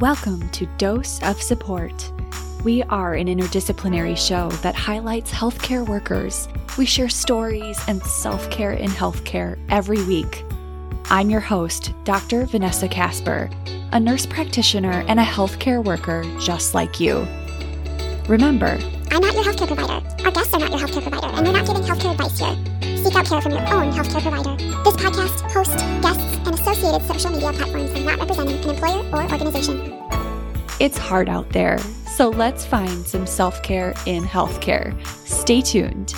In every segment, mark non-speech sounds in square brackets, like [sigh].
Welcome to Dose of Support. We are an interdisciplinary show that highlights healthcare workers. We share stories and self care in healthcare every week. I'm your host, Dr. Vanessa Casper, a nurse practitioner and a healthcare worker just like you. Remember, I'm not your healthcare provider. Our guests are not your healthcare provider, and we're not giving healthcare advice here. Seek out care from your own healthcare provider. This podcast, host, guests, and associated social media platforms are not representing an employer or organization. it's hard out there, so let's find some self care in healthcare. Stay tuned.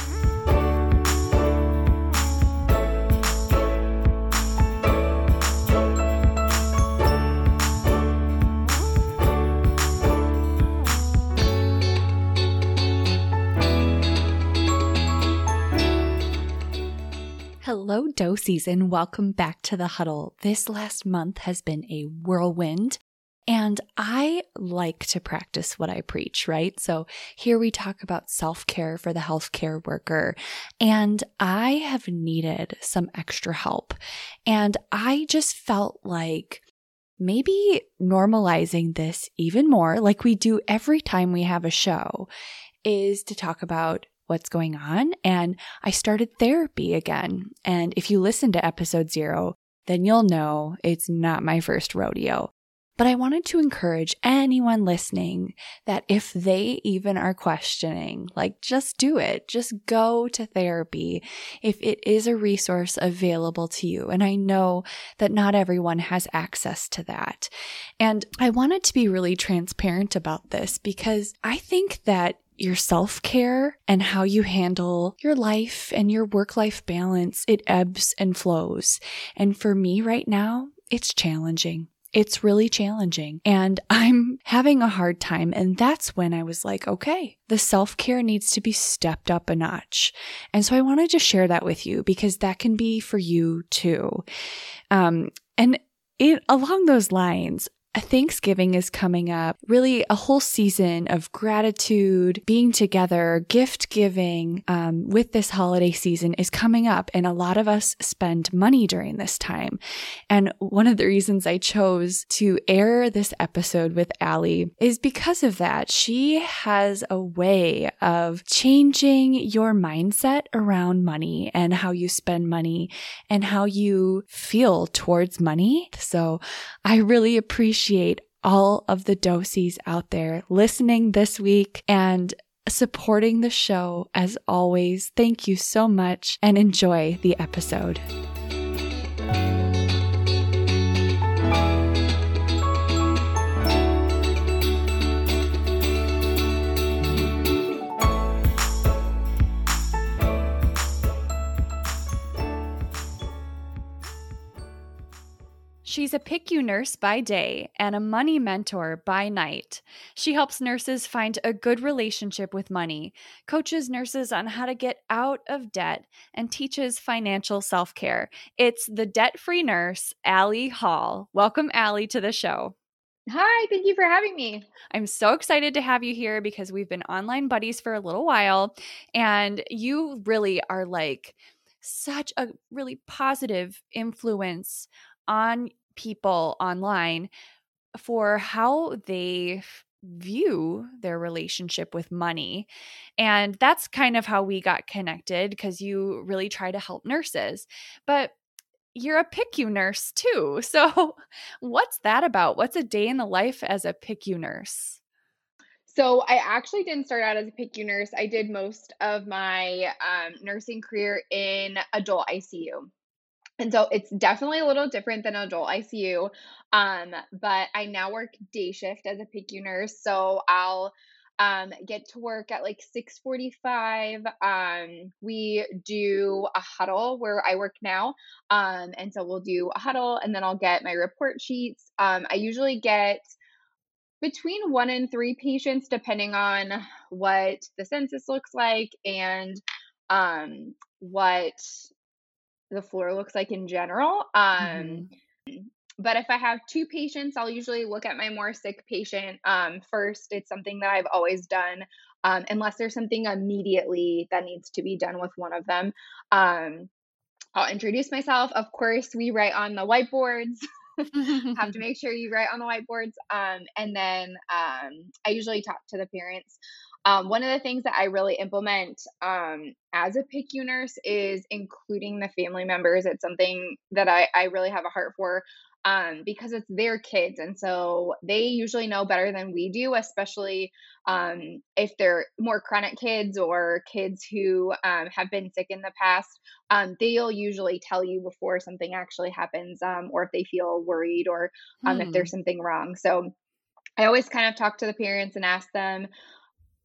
Dosies, and welcome back to the huddle. This last month has been a whirlwind. And I like to practice what I preach, right? So here we talk about self care for the healthcare worker. And I have needed some extra help. And I just felt like maybe normalizing this even more, like we do every time we have a show, is to talk about what's going on. And I started therapy again. And if you listen to episode zero, then you'll know it's not my first rodeo. But I wanted to encourage anyone listening that if they even are questioning, like just do it, just go to therapy if it is a resource available to you. And I know that not everyone has access to that. And I wanted to be really transparent about this because I think that your self care and how you handle your life and your work life balance, it ebbs and flows. And for me right now, it's challenging. It's really challenging and [laughs] I'm having a hard time. And that's when I was like, okay, the self care needs to be stepped up a notch. And so I wanted to share that with you because that can be for you too. Um, and it, along those lines, Thanksgiving is coming up, really a whole season of gratitude, being together, gift giving um, with this holiday season is coming up. And a lot of us spend money during this time. And one of the reasons I chose to air this episode with Allie is because of that. She has a way of changing your mindset around money and how you spend money and how you feel towards money. So I really appreciate all of the dosies out there listening this week and supporting the show as always. Thank you so much and enjoy the episode. She's a PICU nurse by day and a money mentor by night. She helps nurses find a good relationship with money, coaches nurses on how to get out of debt, and teaches financial self care. It's the debt free nurse, Allie Hall. Welcome, Allie, to the show. Hi, thank you for having me. I'm so excited to have you here because we've been online buddies for a little while, and you really are like such a really positive influence on people online for how they view their relationship with money. And that's kind of how we got connected because you really try to help nurses. But you're a PICU nurse too. [laughs] So, what's that about? What's a day in the life as a PICU nurse? So, I actually didn't start out as a PICU nurse. I did most of my um, nursing career in adult ICU. And so it's definitely a little different than adult ICU. Um, but I now work day shift as a PICU nurse. So I'll um, get to work at like 6:45. Um, we do a huddle where I work now, um, and so we'll do a huddle, and then I'll get my report sheets. Um, I usually get between one and three patients, depending on what the census looks like and um, what the floor looks like in general. Um, mm-hmm. But if I have two patients, I'll usually look at my more sick patient um, first. It's something that I've always done, um, unless there's something immediately that needs to be done with one of them. Um, I'll introduce myself. Of course, we write on the whiteboards. [laughs] have to [laughs] make sure you write on the whiteboards. Um, and then um, I usually talk to the parents. Um, one of the things that I really implement um, as a PICU nurse is including the family members. It's something that I, I really have a heart for um, because it's their kids. And so they usually know better than we do, especially um, if they're more chronic kids or kids who um, have been sick in the past. Um, they'll usually tell you before something actually happens um, or if they feel worried or um, if there's hmm. something wrong. So I always kind of talk to the parents and ask them,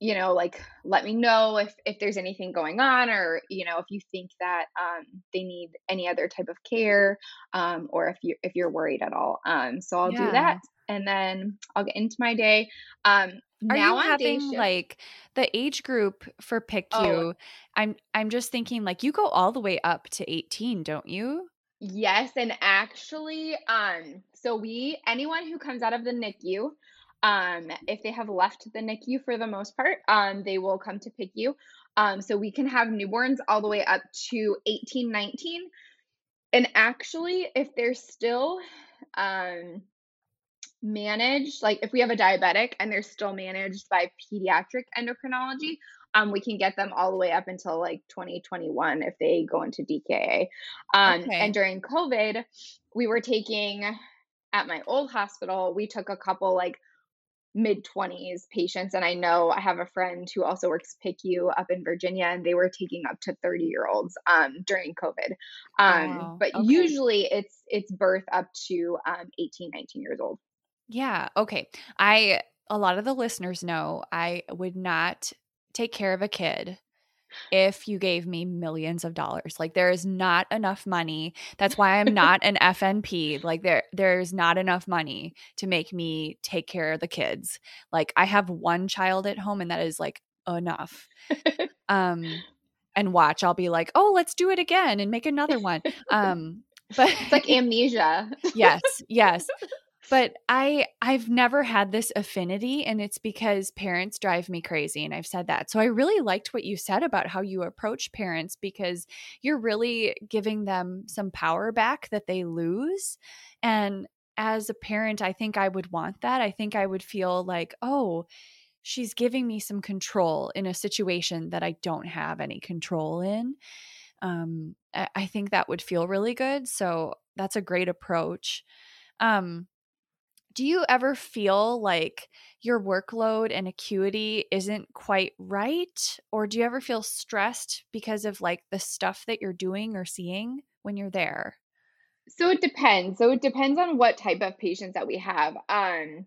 you know like let me know if if there's anything going on or you know if you think that um, they need any other type of care um, or if you if you're worried at all um, so i'll yeah. do that and then i'll get into my day um are now you having like the age group for PICU? Oh. I'm I'm just thinking like you go all the way up to 18, don't you? Yes, and actually, um, so we anyone who comes out of the NICU, um, if they have left the NICU for the most part, um, they will come to PICU. Um, so we can have newborns all the way up to 18, 19. And actually, if they're still um, managed, like if we have a diabetic and they're still managed by pediatric endocrinology, um, we can get them all the way up until like 2021 if they go into DKA. Um, okay. And during COVID, we were taking at my old hospital, we took a couple like mid 20s patients and i know i have a friend who also works picu up in virginia and they were taking up to 30 year olds um, during covid um, wow. but okay. usually it's it's birth up to um, 18 19 years old yeah okay i a lot of the listeners know i would not take care of a kid if you gave me millions of dollars. Like there is not enough money. That's why I'm [laughs] not an FNP. Like there there's not enough money to make me take care of the kids. Like I have one child at home and that is like enough. [laughs] um and watch I'll be like, "Oh, let's do it again and make another one." [laughs] Um but it's like amnesia. yes, yes but i i've never had this affinity and it's because parents drive me crazy and i've said that so i really liked what you said about how you approach parents because you're really giving them some power back that they lose and as a parent i think i would want that i think i would feel like oh she's giving me some control in a situation that i don't have any control in um, I think that would feel really good. So that's a great approach. Um, do you ever feel like your workload and acuity isn't quite right? Or do you ever feel stressed because of like the stuff that you're doing or seeing when you're there? So it depends. So it depends on what type of patients that we have. Um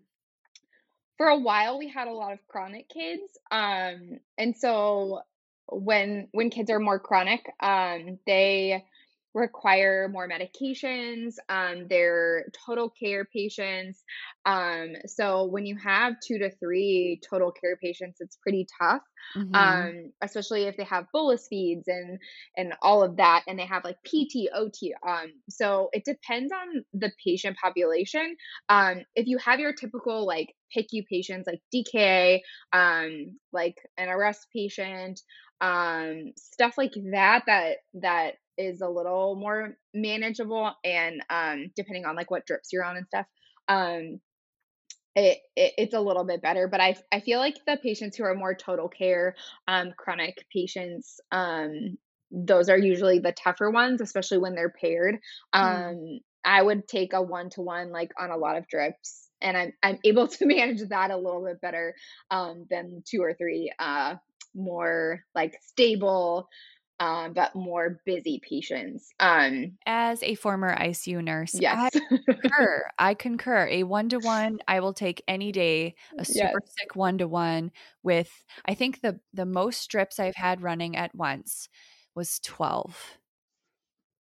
for a while we had a lot of chronic kids um and so when when kids are more chronic um they require more medications. Um, they're total care patients. Um, so when you have two to three total care patients, it's pretty tough, mm-hmm. um, especially if they have bolus feeds and and all of that, and they have like PT, OT. Um, so it depends on the patient population. Um, if you have your typical like PICU patients like DKA, um, like an arrest patient, um, stuff like that, that that is a little more manageable and um, depending on like what drips you're on and stuff um, it, it, it's a little bit better but I, I feel like the patients who are more total care um, chronic patients um, those are usually the tougher ones especially when they're paired mm. um, i would take a one-to-one like on a lot of drips and i'm, I'm [laughs] able to manage that a little bit better um, than two or three uh, more like stable um, but more busy patients. Um, As a former ICU nurse, yes, I [laughs] concur. I concur. A one to one, I will take any day. A super yes. sick one to one with. I think the the most drips I've had running at once was twelve.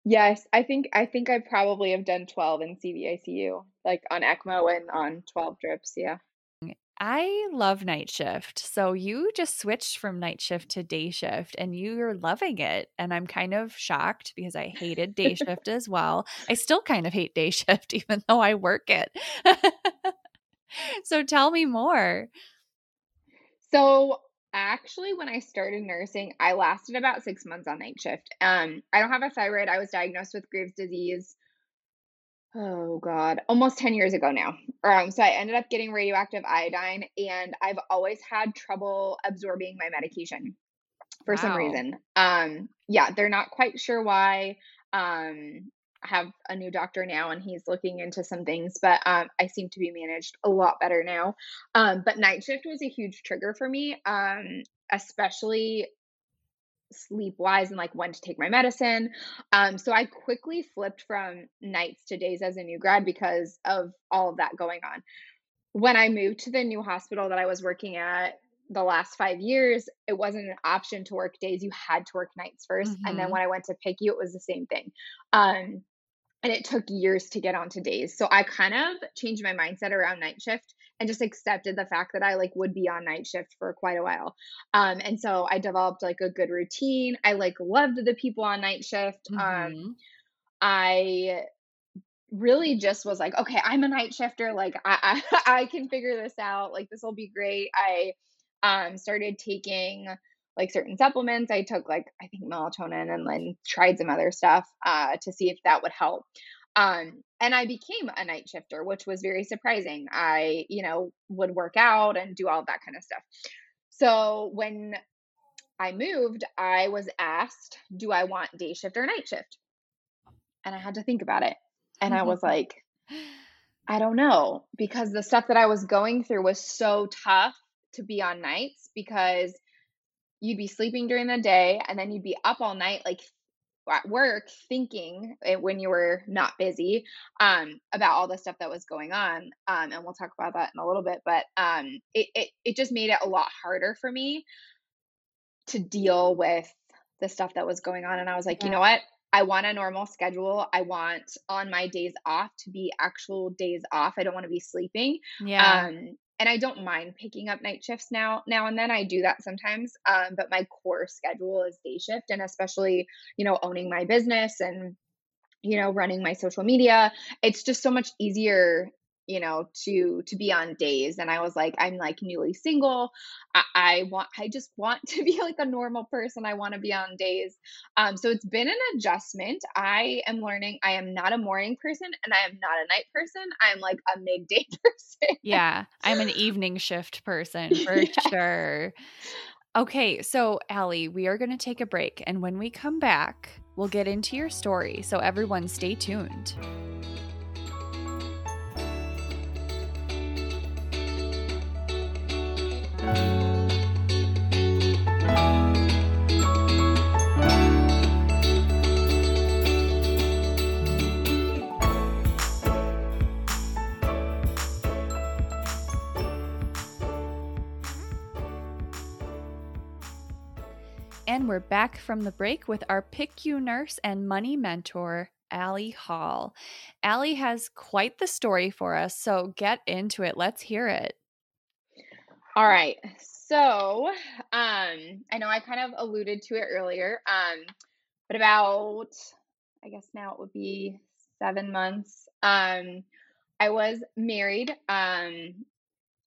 Yes, I think I think I probably have done twelve in CVICU, like on ECMO and on twelve drips. Yeah. I love night shift. So you just switched from night shift to day shift and you're loving it. And I'm kind of shocked because I hated day [laughs] shift as well. I still kind of hate day [laughs] shift, even though I work it. [laughs] so tell me more. So actually when I started nursing, I lasted about six months on night shift. Um, I don't have a thyroid. I was diagnosed with Graves' disease oh god, almost 10 years ago now. Um, so I ended up getting radioactive iodine, and I've always had trouble absorbing my medication for some reason. Um, yeah, they're not quite sure why. Um, I have a new doctor now, and he's looking into some things, but um, I seem to be managed a lot better now. Um, but night shift was a huge trigger for me, um, especially sleep wise and like when to take my medicine. Um, so I quickly flipped from nights to days as a new grad because of all of that going on. When I moved to the new hospital that I was working at the last five years, it wasn't an option to work days. You had to work nights 1st And then Mhm. when I went to PICU, it was the same thing. Um, and it took years to get onto days. So I kind of changed my mindset around night shift and just accepted the fact that I like would be on night shift for quite a while. Um, and so I developed like a good routine. I like loved the people on night shift. Um, Mhm. I really just was like, okay, I'm a night shifter. Like I, I, [laughs] I can figure this out. Like this will be great. I um started taking like certain supplements. I took like I think melatonin and then tried some other stuff uh to see if that would help. Um and I became a night shifter, which was very surprising. I, you know, would work out and do all that kind of stuff. So when I moved, I was asked, do I want day shift or night shift? And I had to think about it. And I [laughs] was like, I don't know because the stuff that I was going through was so tough to be on nights because you'd be sleeping during the day and then you'd be up all night like at work thinking when you were not busy um about all the stuff that was going on um and we'll talk about that in a little bit but um it it, it just made it a lot harder for me to deal with the stuff that was going on and I was like you know what I want a normal schedule. I want on my days off to be actual days off. I don't want to be sleeping. Yeah. Um, and I don't mind picking up night shifts now now and then. I do that sometimes. Um, but my core schedule is day shift and especially, you know, owning my business and you know, running my social media. It's just so much easier you know to to be on days and i was like i'm like newly single i, I want i just want [laughs] to be like a normal person i want to be on days um so it's been an adjustment i am learning i am not a morning person and i am not a night person i'm like a midday [laughs] person yeah. I'm an evening shift [laughs] person for Yeah. sure. Okay, so Allie, we are going to take a break. And when we come back, we'll get into your story. So everyone stay tuned. And we're back from the break with our PICU nurse and money mentor, Allie Hall. Allie has quite the story for us, so get into it. Let's hear it. All right. So, um, I know I kind of alluded to it earlier, um, but about, I guess now it would be seven months. Um, I was married, um,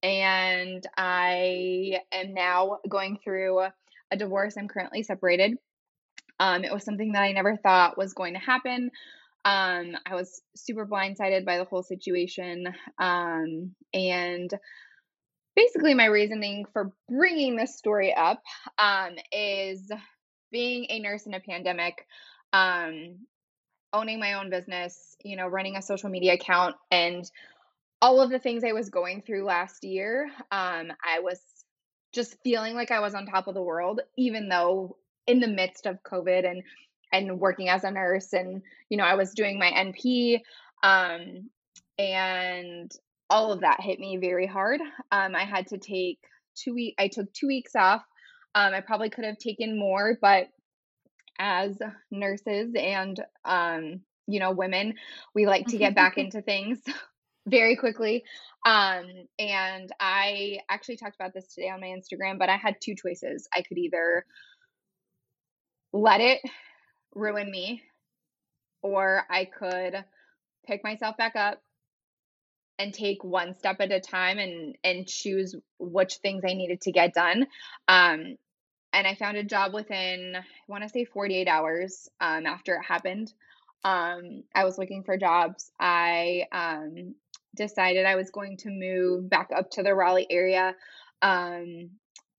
and I am now going through a divorce. I'm currently separated. Um, it was something that I never thought was going to happen. Um, I was super blindsided by the whole situation. Um, and basically, my reasoning for bringing this story up um, is being a nurse in a pandemic, um, owning my own business, you know, running a social media account, and all of the things I was going through last year. Um, I was just feeling like I was on top of the world, even though in the midst of COVID and and working as a nurse, and you know, I was doing my NP, um, and all of that hit me very hard. Um, I had to take two week. I took two weeks off. Um, I probably could have taken more, but as nurses and um, you know, women, we like to get back [laughs] into things [laughs] very quickly. Um, and I actually talked about this today on my Instagram, but I had two choices. I could either let it ruin me, or I could pick myself back up and take one step at a time and and choose which things I needed to get done. Um, and I found a job within I want to say 48 hours um, after it happened. um, I was looking for jobs. I um, decided I was going to move back up to the Raleigh area. Um,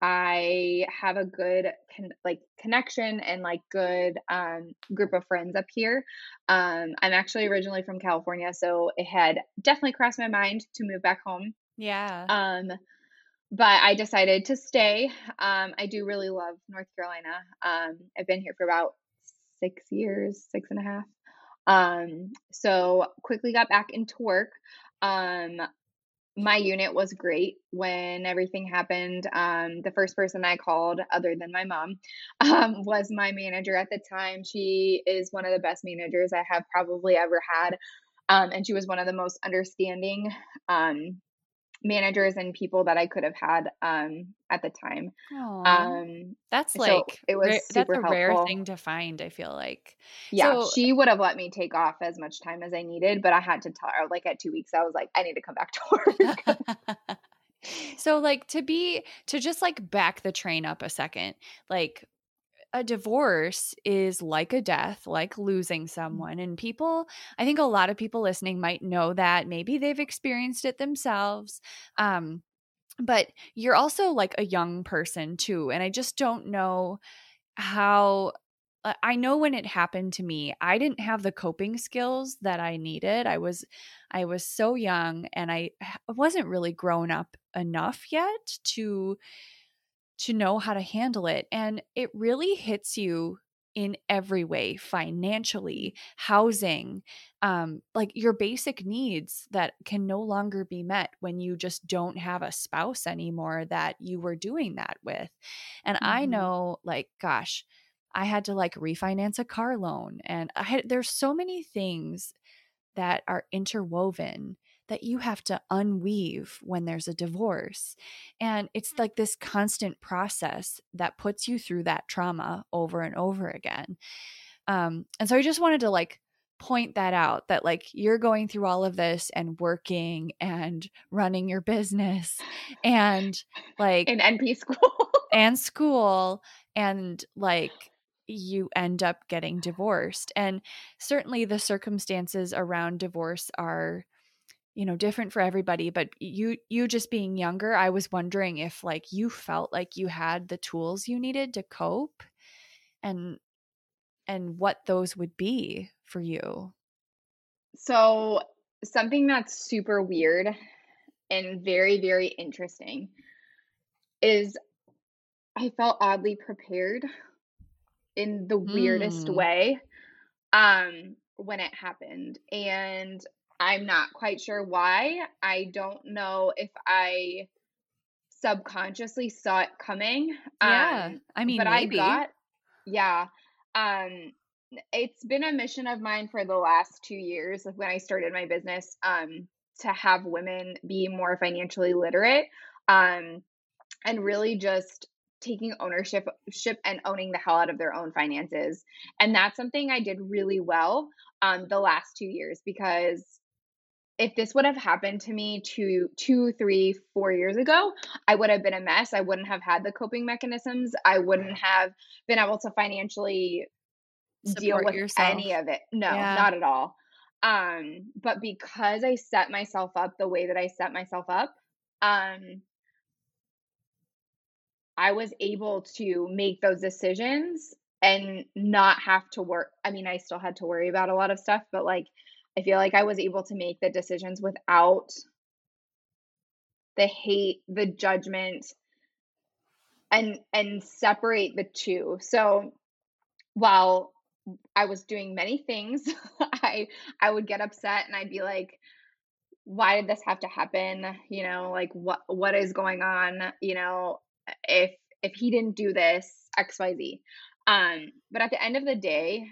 I have a good con- like connection and like good um, group of friends up here. Um, I'm actually originally from California, so it had definitely crossed my mind to move back home. Yeah. Um, but I decided to stay. Um, I do really love North Carolina. Um, I've been here for about six years, six and a half. Um, so quickly got back into work. Um, my unit was great when everything happened. Um, the first person I called, other than my mom, [laughs] um, was my manager at the time. She is one of the best managers I have probably ever had. Um, and she was one of the most understanding um, managers and people that I could have had um, at the time. Um, that's so like it was rare- that's super a rare thing to find. I feel like. Yeah, So- she would have let me take off as much time as I needed, but I had to tell her like at two weeks, I was like, I need to come back to work. [laughs] so like to be to just like back the train up a second like a divorce is like a death like losing someone and people i think a lot of people listening might know that maybe they've experienced it themselves um but you're also like a young person too and i just don't know how I know when it happened to me, I didn't have the coping skills that I needed. I was I was so young and I wasn't really grown up enough yet to to know how to handle it and it really hits you in every way financially housing um like your basic needs that can no longer be met when you just don't have a spouse anymore that you were doing that with and i Mhm. know like gosh i had to like refinance a car loan and i had there's so many things that are interwoven that you have to unweave when there's a divorce. And it's like this constant process that puts you through that trauma over and over again. Um, and so I just wanted to like point that out that like you're going through all of this and working and running your business and like In NP school. and school and like you end up getting divorced and certainly the circumstances around divorce are you know different for everybody but you you just being younger i was wondering if like you felt like you had the tools you needed to cope and and what those would be for you So, something that's super weird and very, very interesting is I felt oddly prepared in the weirdest Hmm. way um when it happened and I'm not quite sure why. I don't know if I subconsciously saw it coming. yeah Um i mean but maybe I got yeah. Um it's been a mission of mine for the last 2 years like when I started my business um to have women be more financially literate um and really just taking ownership ship and owning the hell out of their own finances. And that's something I did really well um the last 2 years because if this would have happened to me two, two, three, four years ago, I would have been a mess. I wouldn't have had the coping mechanisms. I wouldn't have been able to financially deal with yourself. any of it. No, Yeah. not at all. Um, but because I set myself up the way that I set myself up, um, I was able to make those decisions and not have to work. I mean, I still had to worry about a lot of stuff, but like I feel like I was able to make the decisions without the hate, the judgment and and separate the two. So while I was doing many things, [laughs] I I would get upset and I'd be like why did this have to happen? You know, like what what is going on? You know, if if he didn't do this, XYZ. Um, but at the end of the day,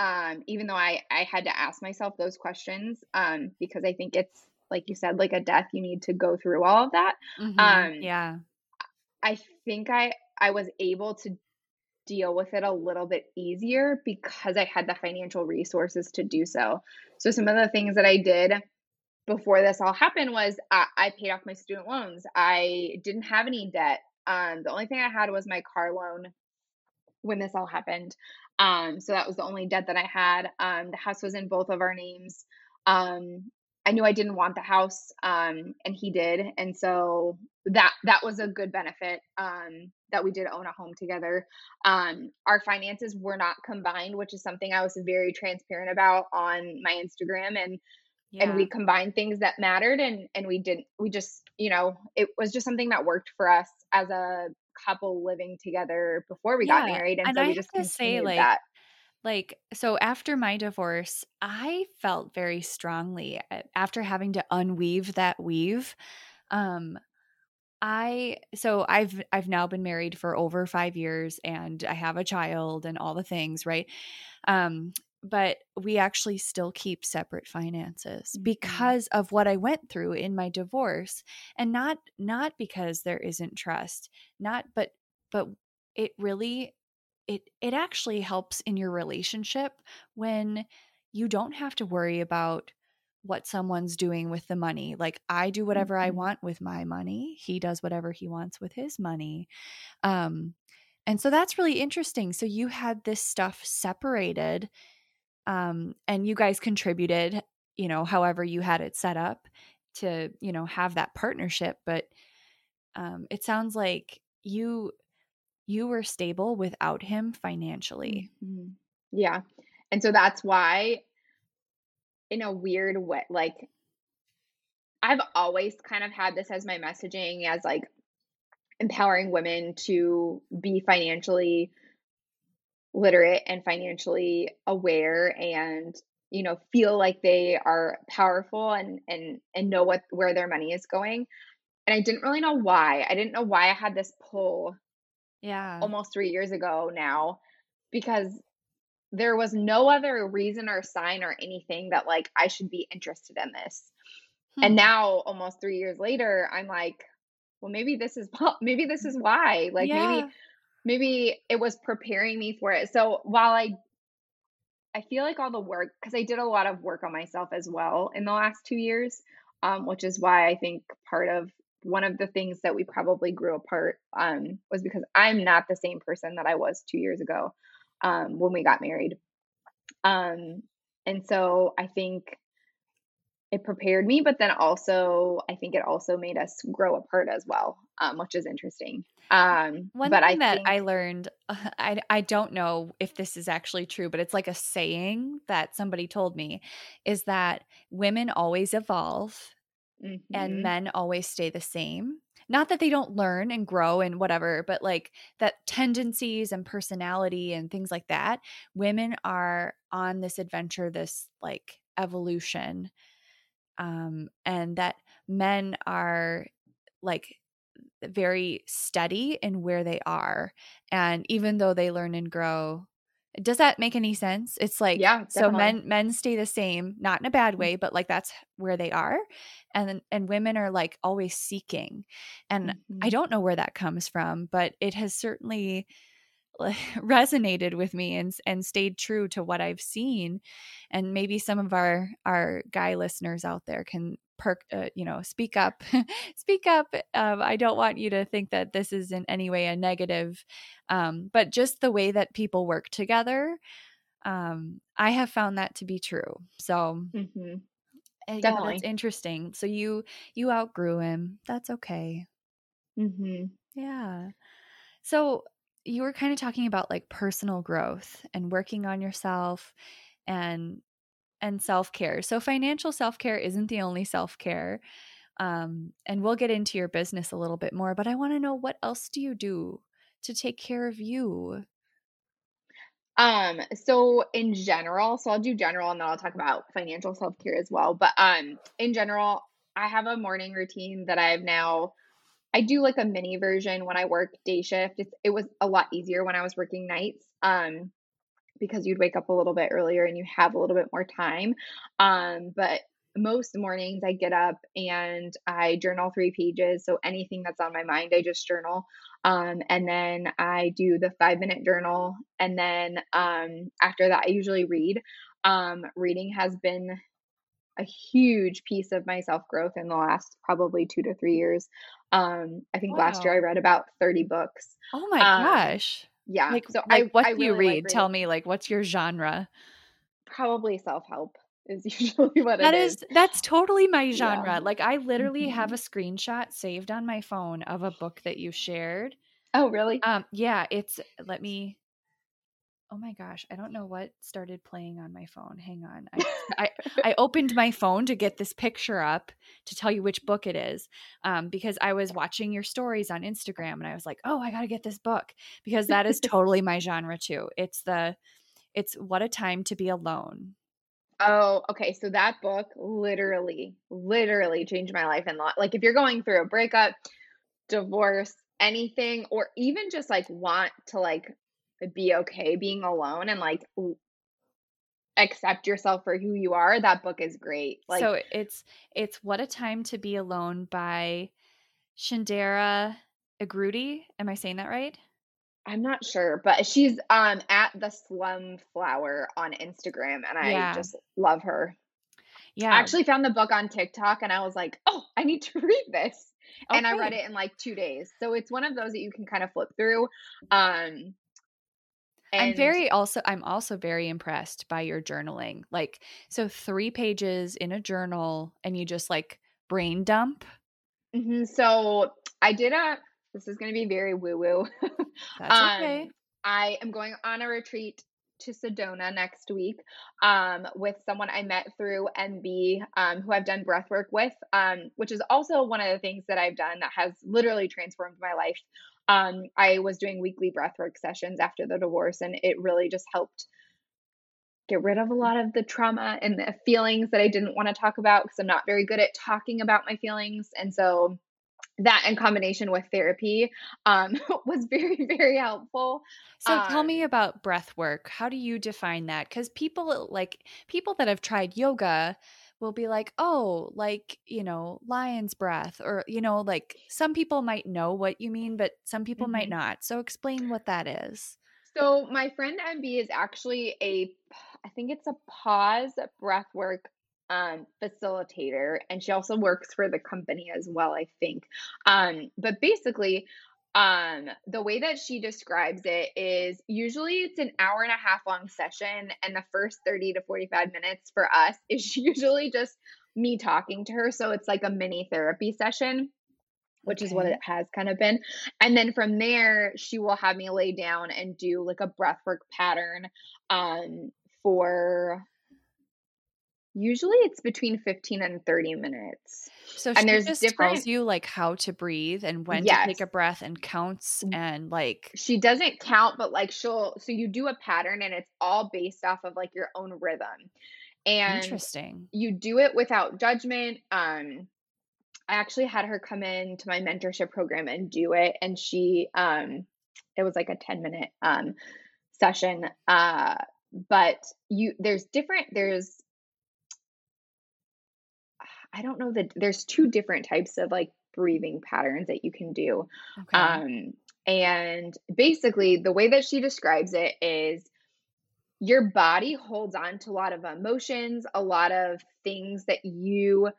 um, even though I I had to ask myself those questions, um, because I think it's like you said, like a death, you need to go through all of that. Mhm. Um, yeah I think I I was able to deal with it a little bit easier because I had the financial resources to do so. So some of the things that I did before this all happened was I, I paid off my student loans. I didn't have any debt. Um, the only thing I had was my car loan. When this all happened. Um, so that was the only debt that I had. Um, the house was in both of our names. Um, I knew I didn't want the house, um, and he did, and so that that was a good benefit um, that we did own a home together. Um, our finances were not combined, which is something I was very transparent about on my Instagram, and yeah. and we combined things that mattered, and and we didn't. We just you know it was just something that worked for us as a couple living together before we yeah. got married, and, and so I we just continued say, like, that like so after my divorce i felt very strongly after having to unweave that weave um i so i've i've now been married for over 5 years and i have a child and all the things right um but we actually still keep separate finances mm-hmm. because of what i went through in my divorce and not not because there isn't trust not but but it really it it actually helps in your relationship when you don't have to worry about what someone's doing with the money. Like I do whatever mm-hmm. I want with my money. He does whatever he wants with his money. Um and so that's really interesting. So you had this stuff separated um and you guys contributed, you know, however you had it set up to, you know, have that partnership, but um it sounds like you you were stable without him financially. Mm-hmm. Yeah. And so that's why, in a weird way, like, I've always kind of had this as my messaging as like empowering women to be financially literate and financially aware and you know feel like they are powerful and and and know what where their money is going and i didn't really know why i didn't know why i had this pull yeah. almost three years ago now because there was no other reason or sign or anything that like I should be interested in this. Hmm. And now almost 3 years later I'm like well maybe this is [laughs] maybe this is why. Like yeah. maybe maybe it was preparing me for it. So while I I feel like all the work cuz I did a lot of work on myself as well in the last 2 years um, which is why I think part of one of the things that we probably grew apart um, was because I'm not the same person that I was two years ago um, when we got married. Um, and so I think it prepared me, but then also I think it also made us grow apart as well, um, which is interesting. Um, One but thing I that think, I learned, [laughs] I I don't know if this is actually true, but it's like a saying that somebody told me, is that women always evolve mm-hmm. and men always stay the same. Not that they don't learn and grow and whatever, but like that tendencies and personality and things like that. Women are on this adventure, this like evolution. Um, and that men are like very steady in where they are. And even though they learn and grow, does that make any sense? It's like yeah, so men men stay the same, not in a bad mm. way, but like that's where they are. And and women are like always seeking. And mm-hmm. I don't know where that comes from, but it has certainly [laughs] resonated with me and and stayed true to what I've seen. And maybe some of our our guy listeners out there can perk uh, you know speak up [laughs] speak up um, i don't want you to think that this is in any way a negative um, but just the way that people work together um, i have found that to be true so mm-hmm. yeah that's interesting so you you outgrew him that's okay mm-hmm. yeah so you were kind of talking about like personal growth and working on yourself and and self care. So, financial self care isn't the only self care. Um, and we'll get into your business a little bit more, but I want to know what else do you do to take care of you? Um, so in general, so I'll do general and then I'll talk about financial self care as well. But um, in general, I have a morning routine that I've now I do like a mini version when I work day shift. It's, it was a lot easier when I was working nights. Um, because you'd wake up a little bit earlier and you have a little bit more time. Um, but most mornings I get up and I journal three pages. So anything that's on my mind, I just journal. Um, and then I do the five minute journal. And then um, after that, I usually read. Um, reading has been a huge piece of my self growth in the last probably two to three years. Um, I think wow. last year I read about 30 books. Oh my um, gosh Yeah. Like, so like I what I do you really like read? Tell me, like, what's your genre? Probably self-help is [laughs] usually what That it is is. that's totally my Yeah. genre. Like I literally have Mhm. a screenshot saved on my phone of a book that you shared. Oh, really? Um yeah, it's let me Oh my gosh, I don't know what started playing on my phone. Hang on. I [laughs] I, I opened my phone to get this picture up to tell you which book it is. Um, because I was watching your stories on Instagram and I was like, "Oh, I got to get this book." Because that is [laughs] totally my genre too. It's the it's what a time to be alone. Oh, okay. So that book literally, literally changed my life and lot. Like if you're going through a breakup, divorce, anything, or even just like want to like be okay being alone and like accept yourself for who you are, that book is great. Like so it's it's What a Time to Be Alone by Chidera Eggerue. Am I saying that right? I'm not sure, but she's um at the Slum Flower on Instagram and I Yeah. just love her. Yeah. I actually found the book on TikTok and I was like, "Oh, I need to [laughs] read this." And I read it in like 2 days. So it's one of those that you can kind of flip through. Um I'm very also I'm also very impressed by your journaling. Like so 3 pages in a journal and you just like brain dump. Mhm, so I did a this is going to be very woo woo. [laughs] That's um okay. I am going on a retreat to Sedona next week um, with someone I met through MB um, who I've done breath work with, um, which is also one of the things that I've done that has literally transformed my life. Um, I was doing weekly breath work sessions after the divorce, and it really just helped get rid of a lot of the trauma and the feelings that I didn't want to talk about because I'm not very good at talking about my feelings. And so that in combination with therapy um, [laughs] was very, very helpful. So tell me Um, about breath work. How do you define that? Cuz people like people that have tried yoga will be like, "Oh, like, you know, lion's breath," or you know, like some people might know what you mean, but some people might mhm. not. So explain what that is. So my friend MB is actually a, I think it's a pause breathwork um, facilitator, and she also works for the company as well. I think, um, but basically, um, the way that she describes it is usually it's an hour and a half long session, and the first thirty to forty five minutes for us [laughs] is usually just me talking to her. So it's like a mini therapy session which is what it has kind of been. And then from there, she will have me lay down and do like a breathwork pattern um, for usually it's between 15 and 30 minutes. So And she there's just tells different, you like how to breathe and when to take a breath and counts and like she doesn't count, but like she'll, so you do a pattern and it's all based off of like your own rhythm. And interesting. you do it without judgment. Um, I actually had her come in to my mentorship program and do it, and she, um, it was like a 10 minute um, session. Uh, but you, there's different, there's, I don't know that there's two different types of like breathing patterns that you can do. Okay. Um, and basically, the way that she describes it is your body holds on to a lot of emotions, a lot of things that you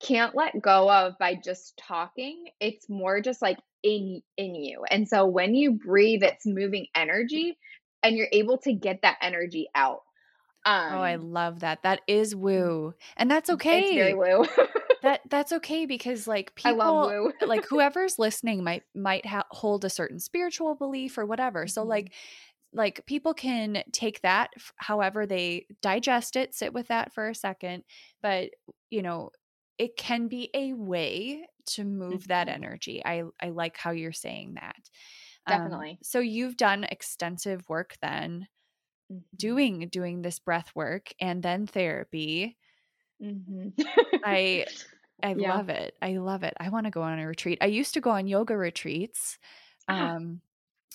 can't let go of by just talking. It's more just like in in you. And so when you breathe, it's moving energy and you're able to get that energy out. Oh, I Um love that. That is woo. And that's it's very okay. woo. That [laughs] that's okay because like I love people woo. like [laughs] whoever's listening might might ha- hold a certain spiritual belief or whatever. So Mhm. like like people can take that f- however they digest it, sit with that for a second, but you know, it can be a way to move that Mhm. energy. I I like how you're saying that. Um Definitely. so you've done extensive work then. Doing doing this breath work and then therapy. Mhm. I [laughs] I Yeah. love it. I love it. I want to go on a retreat. I used to go on yoga retreats Ah. um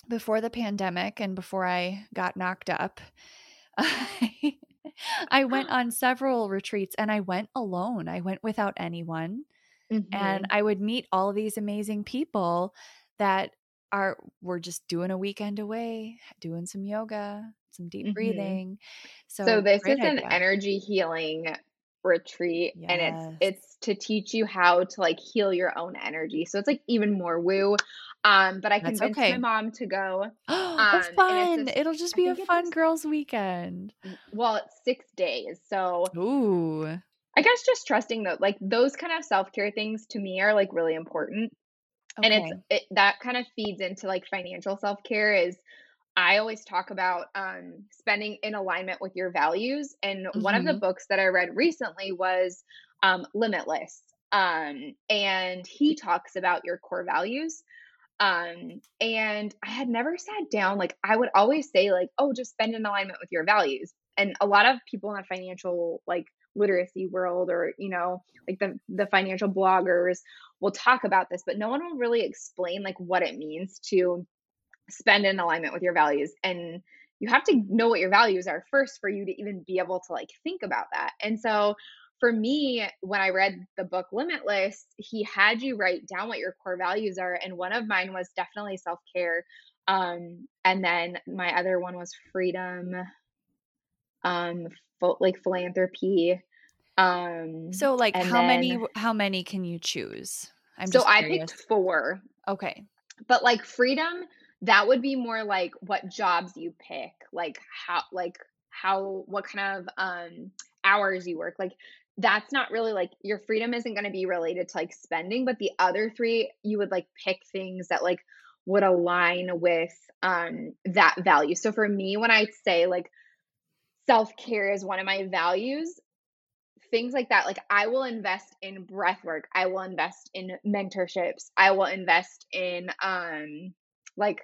before the pandemic and before I got knocked up. [laughs] I, I went [gasps] on several retreats and I went alone. I went without anyone and Mhm. I would meet all these amazing people that are were just doing a weekend away, doing some yoga, some deep Mhm. breathing. So So this is an energy healing retreat and it's it's to teach you how to like heal your own energy. So it's like even more woo. Um, but I That's convinced okay. my mom to go. [gasps] Oh, Um, that's fun. It'll just be a fun girls' weekend. well, it's six days. So Ooh. I guess just trusting that, like those kind of self care things to me are like really important. And it's it, that kind of feeds into like financial self care is I always talk about um, spending in alignment with your values. And one of the hmm books that I read recently was um, Limitless. Um, and he talks about your core values. Um, and I had never sat down, like, I would always say, like, oh, just spend in alignment with your values. And a lot of people in the financial, like, literacy world or, you know, like the, the financial bloggers will talk about this, but no one will really explain, like, what it means to spend in alignment with your values and you have to know what your values are first for you to even be able to like think about that and so for me when i read the book limitless he had you write down what your core values are and one of mine was definitely self-care um and then my other one was freedom um ph- like philanthropy um So, like, how many? then w- How many can you choose? I'm so just i picked four Okay. but like freedom that would be more like what jobs you pick like how like how what kind of um hours you work like that's not really like your freedom isn't going to be related to like spending but the other three you would like pick things that like would align with um that value. So for me when i say like self-care is one of my values things like that like i will invest in breath work i will invest in mentorships i will invest in um like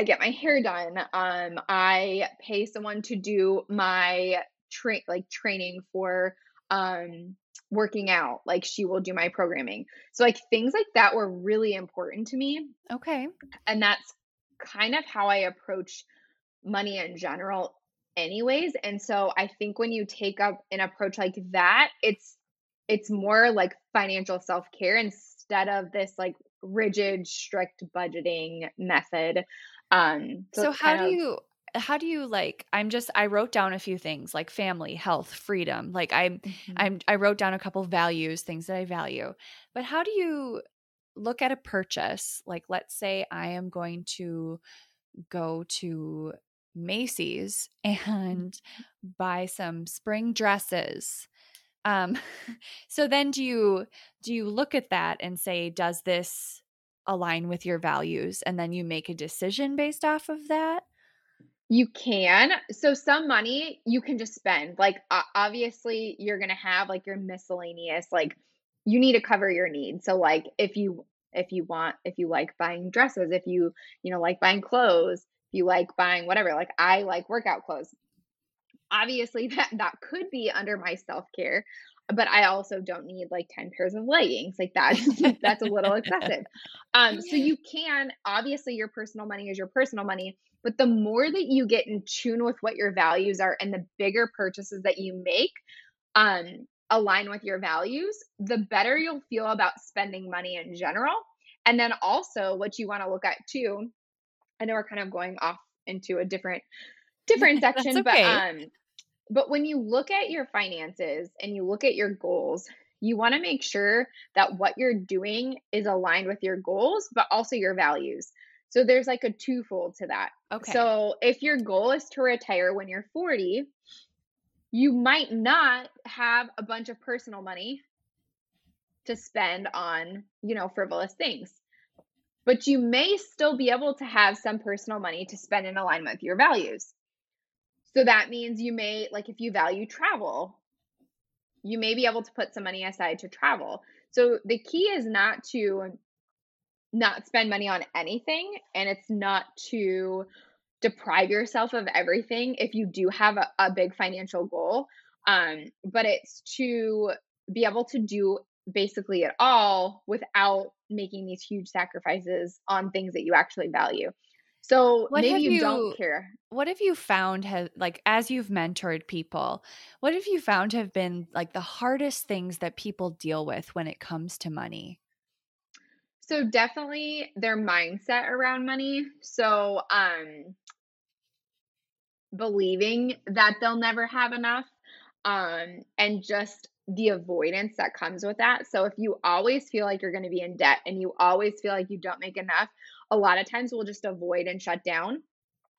i get my hair done um i pay someone to do my train like training for um working out like she will do my programming. So like things like that were really important to me. Okay. and that's kind of how i approach money in general anyways. And so i think when you take up an approach like that it's it's more like financial self-care instead of this like rigid strict budgeting method um so So, how do of you? How do you like? I'm just. I wrote down a few things like family, health, freedom. Like I'm. Mhm. I'm. I wrote down a couple values, things that I value. But how do you look at a purchase? Like, let's say I am going to go to Macy's [laughs] and buy some spring dresses. Um [laughs] so then do you do you look at that and say does this align with your values and then you make a decision based off of that? You can. So some money you can just spend. Like obviously you're going to have like your miscellaneous like you need to cover your needs. So like if you if you want if you like buying dresses, if you you know like buying clothes, if you like buying whatever, like I like workout clothes. Obviously [laughs] that that could be under my self-care, but I also don't need like 10 pairs of leggings. Like that's [laughs] [laughs] that's a little excessive. Um, so you can obviously your personal money is your personal money, but the more that you get in tune with what your values are and the bigger purchases that you make um align with your values, the better you'll feel about spending money in general. And then also what you want to look at too, I know we're kind of going off into a different different section, but um but when you look at your finances and you look at your goals, you want to make sure that what you're doing is aligned with your goals, but also your values. So there's like a twofold to that. Okay. So if your goal is to retire when you're 40, you might not have a bunch of personal money to spend on, you know, frivolous things. But you may still be able to have some personal money to spend in alignment with your values. So that means you may, like, if you value travel, you may be able to put some money aside to travel. So the key is not to not spend money on anything, and it's not to deprive yourself of everything if you do have a, a big financial goal. Um, but it's to be able to do basically it all without making these huge sacrifices on things that you actually value. So What maybe have you you don't care. what have you found has like as you've mentored people, what have you found have been like the hardest things that people deal with when it comes to money? So definitely their mindset around money. So um believing that they'll never have enough. um, and just the avoidance that comes with that. So if you always feel like you're going to be in debt and you always feel like you don't make enough, a lot of times we'll just avoid and shut down.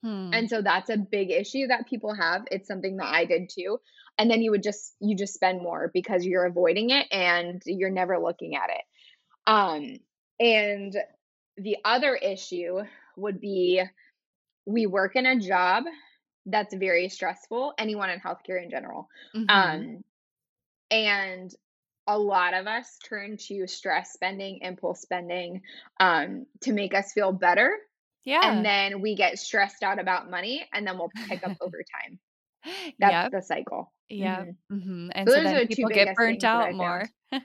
Hmm. And so that's a big issue that people have. It's something that I did too. And then you would just you just spend more because you're avoiding it and you're never looking at it. Um and the other issue would be we work in a job that's very stressful, anyone in healthcare in general. Mhm. Um, and a lot of us turn to stress spending, impulse spending, um, to make us feel better. yeah. And then we get stressed out about money and then we'll pick up [laughs] over time. That's yep. the cycle. Yep. Mhm. hmm And So so those are then two people get burnt things that I out more. [laughs]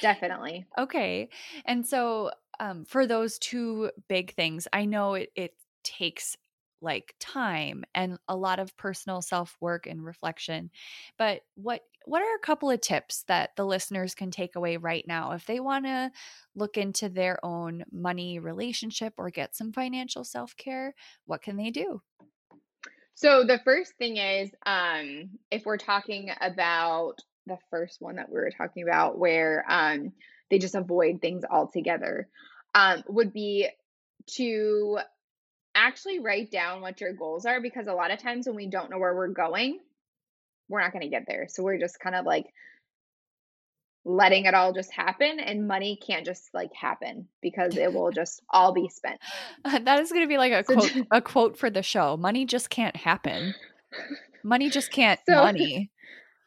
Definitely. okay. And so um, for those two big things, I know it, it takes like time and a lot of personal self work and reflection. But what what are a couple of tips that the listeners can take away right now if they want to look into their own money relationship or get some financial self care? What can they do? So the first thing is, um, if we're talking about the first one that we were talking about, where um, they just avoid things altogether, um, would be to actually write down what your goals are because a lot of times when we don't know where we're going, we're not going to get there. So we're just kind of like letting it all just happen, and money can't just like happen because it will [laughs] just all be spent. Uh, that is going to be like a So quote [laughs] a quote for the show. Money just can't happen. Money just can't So- money. [laughs]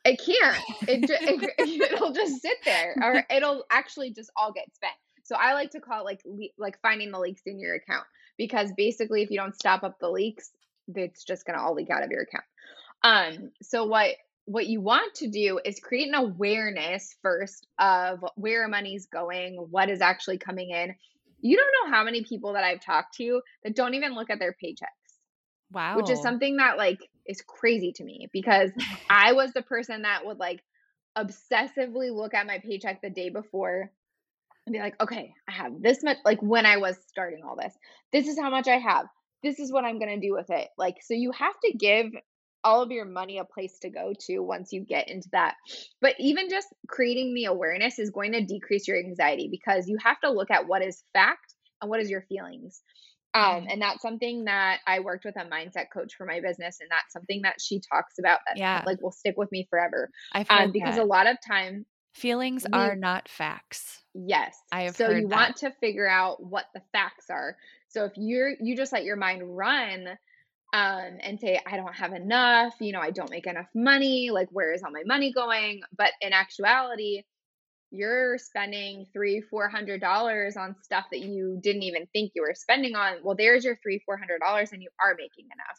It can't. It, ju- it it'll just sit there, or it'll actually just all get spent. So I like to call it like le- like finding the leaks in your account because basically, if you don't stop up the leaks, it's just gonna all leak out of your account. Um. So what what you want to do is create an awareness first of where money's going, what is actually coming in. You don't know how many people that I've talked to that don't even look at their paychecks Wow. which is something that like is crazy to me because [laughs] I was the person that would like obsessively look at my paycheck the day before be like, okay, I have this much. Like when I was starting all this, this is how much I have. This is what I'm going to do with it. Like, so you have to give all of your money a place to go to once you get into that. But even just creating the awareness is going to decrease your anxiety because you have to look at what is fact and what is your feelings. Um, Mhm. and that's something that I worked with a mindset coach for my business, and that's something that she talks about that Yeah. like will stick with me forever. Heard Um, because that. a lot of time, feelings we- are not facts. yes. I have so you that. want to figure out what the facts are. So if you're you just let your mind run um and say I don't have enough, you know, I don't make enough money, like where is all my money going? But in actuality, you're spending three, four hundred dollars on stuff that you didn't even think you were spending on. Well, there's your three, four hundred dollars, and you are making enough.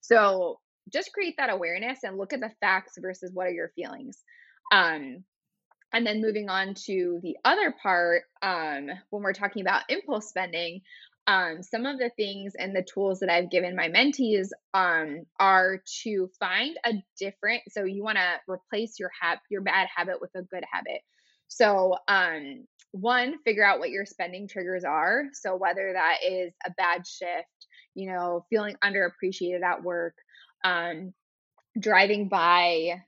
So just create that awareness and look at the facts versus what are your feelings. Um, and then moving on to the other part, um, when we're talking about impulse spending, um, some of the things and the tools that I've given my mentees um, are to find a different. So you want to replace your hab- your bad habit with a good habit. So um, one, figure out what your spending triggers are. So whether that is a bad shift, you know, feeling underappreciated at work, um, driving by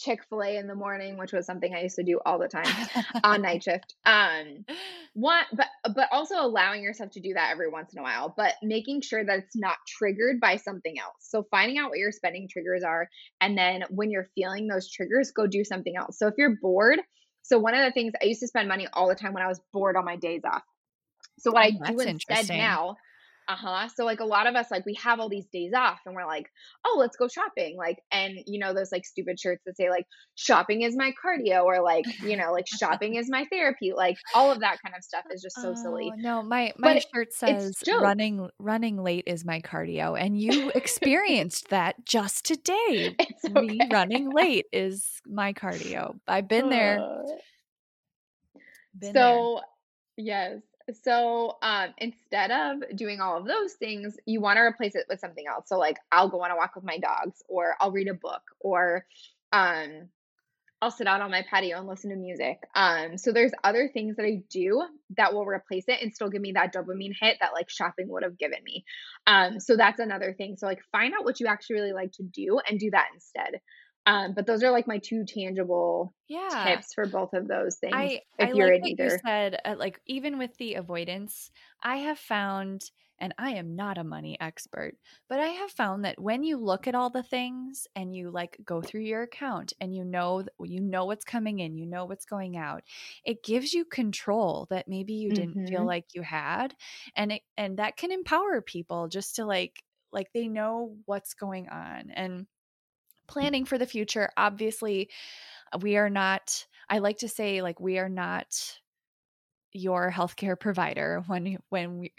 Chick Fil A in the morning, which was something I used to do all the time [laughs] on night shift. Um, one, but but also allowing yourself to do that every once in a while, but making sure that it's not triggered by something else. So finding out what your spending triggers are, and then when you're feeling those triggers, go do something else. So if you're bored, so one of the things I used to spend money all the time when I was bored on my days off. So what Oh, I do instead now, uh huh. So like a lot of us, like we have all these days off, and we're like, oh, let's go shopping. Like, and you know those like stupid shirts that say like shopping is my cardio, or like you know like shopping is my therapy. Like all of that kind of stuff is just so silly. Oh, no, my my it- shirt says running running late is my cardio, and you [laughs] experienced that just today. It's Me running late is my cardio. I've been there. Uh, Been there. so yes so um instead of doing all of those things you want to replace it with something else. So like i'll go on a walk with my dogs or i'll read a book or um i'll sit out on my patio and listen to music. Um so there's other things that i do that will replace it and still give me that dopamine hit that like shopping would have given me. Um so that's another thing. So like find out what you actually really like to do and do that instead Um, but those are like my two tangible Yeah. tips for both of those things. I if I you're like in what you said. Uh, like even with the avoidance, I have found, and I am not a money expert, but I have found that when you look at all the things and you like go through your account and you know you know what's coming in, you know what's going out, it gives you control that maybe you didn't feel Mhm. like you had, and it and that can empower people just to like like they know what's going on and planning for the future obviously we are not i like to say like we are not your healthcare provider [laughs] when when we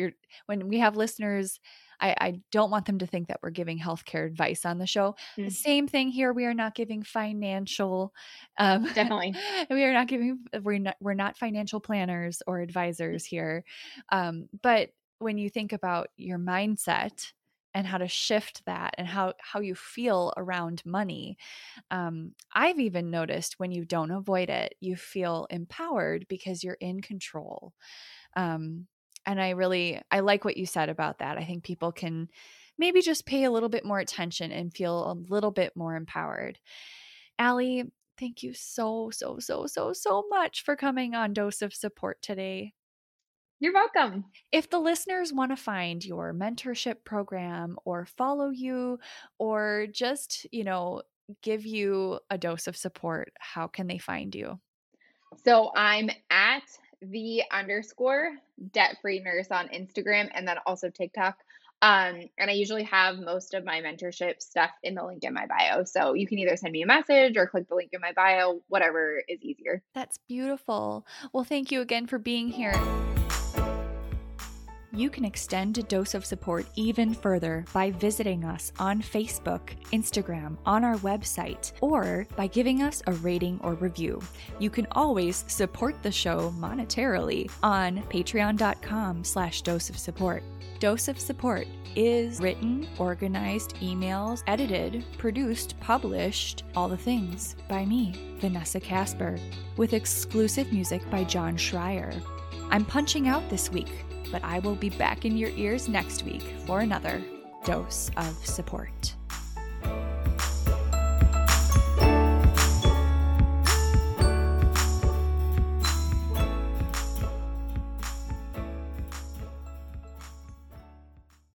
when we have listeners I, I don't want them to think that we're giving healthcare advice on the show. The Mm. same thing here. We are not giving financial. Um, Definitely. [laughs] we are not giving. We're not. We're not financial planners or advisors here. Um, but when you think about your mindset and how to shift that and how how you feel around money, um, I've even noticed when you don't avoid it, you feel empowered because you're in control. Um, and I really I like what you said about that. I think people can maybe just pay a little bit more attention and feel a little bit more empowered. Allie, thank you so so so so so much for coming on Dose of Support today. You're welcome. If the listeners want to find your mentorship program or follow you or just, you know, give you a dose of support, how can they find you? So I'm at the underscore debt free nurse on Instagram and then also TikTok. Um, and I usually have most of my mentorship stuff in the link in my bio. So you can either send me a message or click the link in my bio, whatever is easier. That's beautiful. Well, thank you again for being here. You can extend a dose of support even further by visiting us on Facebook, Instagram, on our website, or by giving us a rating or review. You can always support the show monetarily on patreon.com slash dose of support. Dose of Support is written, organized, emails, edited, produced, published, all the things by me, Vanessa Casper, with exclusive music by John Schreier. I'm punching out this week, but I will be back in your ears next week for another dose of support.